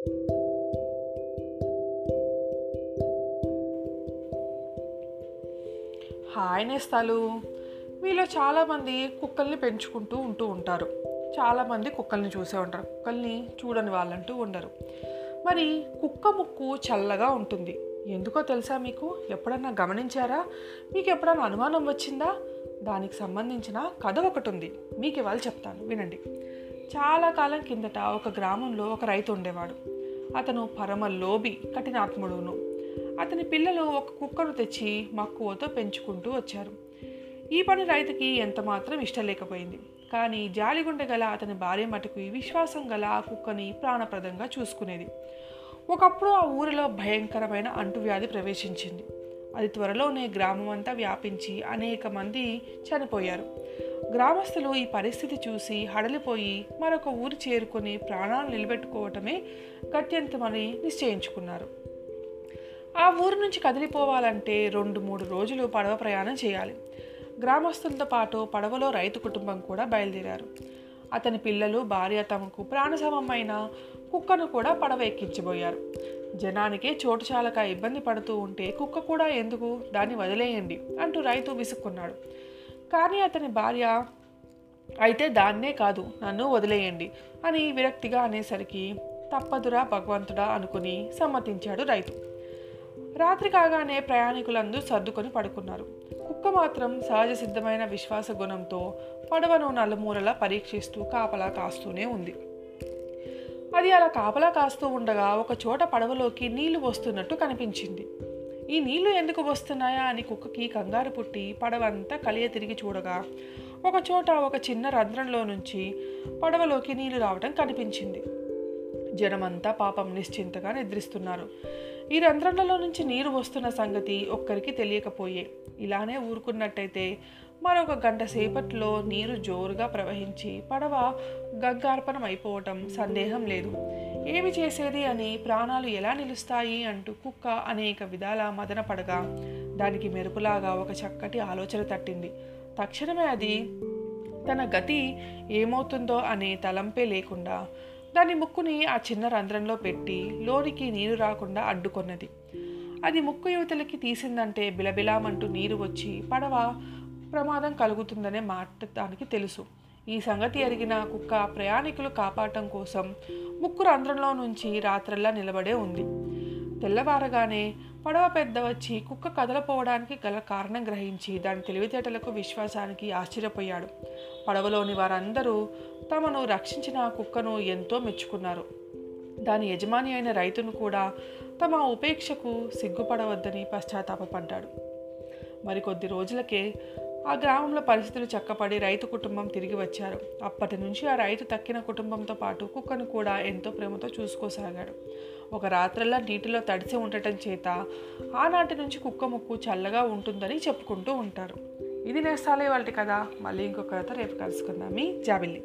Hi నేస్తాలు. మీలో చాలామంది కుక్కల్ని పెంచుకుంటూ ఉంటూ ఉంటారు. చాలామంది కుక్కల్ని చూసే ఉంటారు. కుక్కల్ని చూడని వాళ్ళంటూ ఉండరు. మరి కుక్క ముక్కు చల్లగా ఉంటుంది. ఎందుకో తెలుసా మీకు? ఎప్పుడన్నా గమనించారా? మీకు ఎప్పుడన్నా అనుమానం వచ్చిందా? దానికి సంబంధించిన కథ ఒకటి ఉంది. మీకు ఇవాళ చెప్తాను. వినండి. చాలా కాలం కిందట ఒక గ్రామంలో ఒక రైతు ఉండేవాడు. అతను పరమ లోబి కఠినాత్ముడును. అతని పిల్లలు ఒక కుక్కను తెచ్చి మక్కువతో పెంచుకుంటూ వచ్చారు. ఈ పని రైతుకి ఎంత మాత్రం ఇష్టం లేకపోయింది. కానీ జాలిగుండె గల అతని భార్య మటుకు విశ్వాసం గల ఆ కుక్కని ప్రాణప్రదంగా చూసుకునేది. ఒకప్పుడు ఆ ఊరిలో భయంకరమైన అంటువ్యాధి ప్రవేశించింది. అది త్వరలోనే గ్రామం అంతా వ్యాపించి అనేక మంది చనిపోయారు. గ్రామస్తులు ఈ పరిస్థితి చూసి హడలిపోయి మరొక ఊరు చేరుకొని ప్రాణాలు నిలబెట్టుకోవటమే గత్యంతమని నిశ్చయించుకున్నారు. ఆ ఊరు నుంచి కదిలిపోవాలంటే రెండు మూడు రోజులు పడవ ప్రయాణం చేయాలి. గ్రామస్తులతో పాటు పడవలో రైతు కుటుంబం కూడా బయలుదేరారు. అతని పిల్లలు భార్య తమకు ప్రాణసమమైన కుక్కను కూడా పడవ ఎక్కించబోయారు. జనానికే చోటు చాలక ఇబ్బంది పడుతూ ఉంటే కుక్క కూడా ఎందుకు? దాన్ని వదిలేయండి అంటూ రైతు విసుక్కున్నాడు. కానీ అతని భార్య అయితే దాన్నే కాదు నన్ను వదిలేయండి అని విరక్తిగా అనేసరికి తప్పదురా భగవంతుడా అనుకుని సమ్మతించాడు రైతు. రాత్రి కాగానే ప్రయాణికులందరూ సర్దుకొని పడుకున్నారు. కుక్క మాత్రం సహజ సిద్ధమైన విశ్వాస గుణంతో పడవను నలుమూలలా పరీక్షిస్తూ కాపలా కాస్తూనే ఉంది. అది అలా కాపలా కాస్తూ ఉండగా ఒక చోట పడవలోకి నీళ్ళు వస్తున్నట్టు కనిపించింది. ఈ నీళ్ళు ఎందుకు వస్తున్నాయా అని కుక్కకి కంగారు పుట్టి పడవంతా కలియ తిరిగి చూడగా ఒక చోట ఒక చిన్న రంధ్రంలో నుంచి పడవలోకి నీళ్ళు రావటం కనిపించింది. జనమంతా పాపం నిశ్చింతగా నిద్రిస్తున్నారు. ఈ రంధ్రంలో నుంచి నీరు వస్తున్న సంగతి ఒక్కరికి తెలియకపోయే. ఇలానే ఊరుకున్నట్టయితే మరొక గంట సేపట్లో నీరు జోరుగా ప్రవహించి పడవ గగ్గార్పణం సందేహం లేదు. ఏమి చేసేది అని ప్రాణాలు ఎలా నిలుస్తాయి అంటూ కుక్క అనేక విధాల మదన పడగా దానికి మెరుపులాగా ఒక చక్కటి ఆలోచన తట్టింది. తక్షణమే అది తన గతి ఏమవుతుందో అనే తలంపే లేకుండా దాని ముక్కుని ఆ చిన్న రంధ్రంలో పెట్టి లోనికి నీరు రాకుండా అడ్డుకొన్నది. అది ముక్కు యువతలకి తీసిందంటే బిలబిలామంటూ నీరు వచ్చి పడవ ప్రమాదం కలుగుతుందనే మాట దానికి తెలుసు. ఈ సంగతి ఎరిగిన కుక్క ప్రయాణికులు కాపాడటం కోసం ముక్కు రంధ్రంలో నుంచి రాత్రల్లా నిలబడే ఉంది. తెల్లవారగానే పడవ పెద్ద వచ్చి కుక్క కదలపోవడానికి గల కారణం గ్రహించి దాని తెలివితేటలకు విశ్వాసానికి ఆశ్చర్యపోయాడు. పడవలోని వారందరూ తమను రక్షించిన కుక్కను ఎంతో మెచ్చుకున్నారు. దాని యజమాని అయిన రైతును కూడా తమ ఉపేక్షకు సిగ్గుపడవద్దని పశ్చాత్తాపడ్డాడు మరికొద్ది రోజులకే ఆ గ్రామంలో పరిస్థితులు చక్కపడి రైతు కుటుంబం తిరిగి వచ్చారు. అప్పటి నుంచి ఆ రైతు తక్కిన కుటుంబంతో పాటు కుక్కను కూడా ఎంతో ప్రేమతో చూసుకోసాగాడు. ఒక రాత్రల్లా నీటిలో తడిసి ఉండటం చేత ఆనాటి నుంచి కుక్క ముక్కు చల్లగా ఉంటుందని చెప్పుకుంటూ ఉంటారు. ఇది నేస్తాలే వాళ్ళ కదా. మళ్ళీ ఇంకొక కథ రేపు కలుసుకుందాం. మీ జాబిల్లి.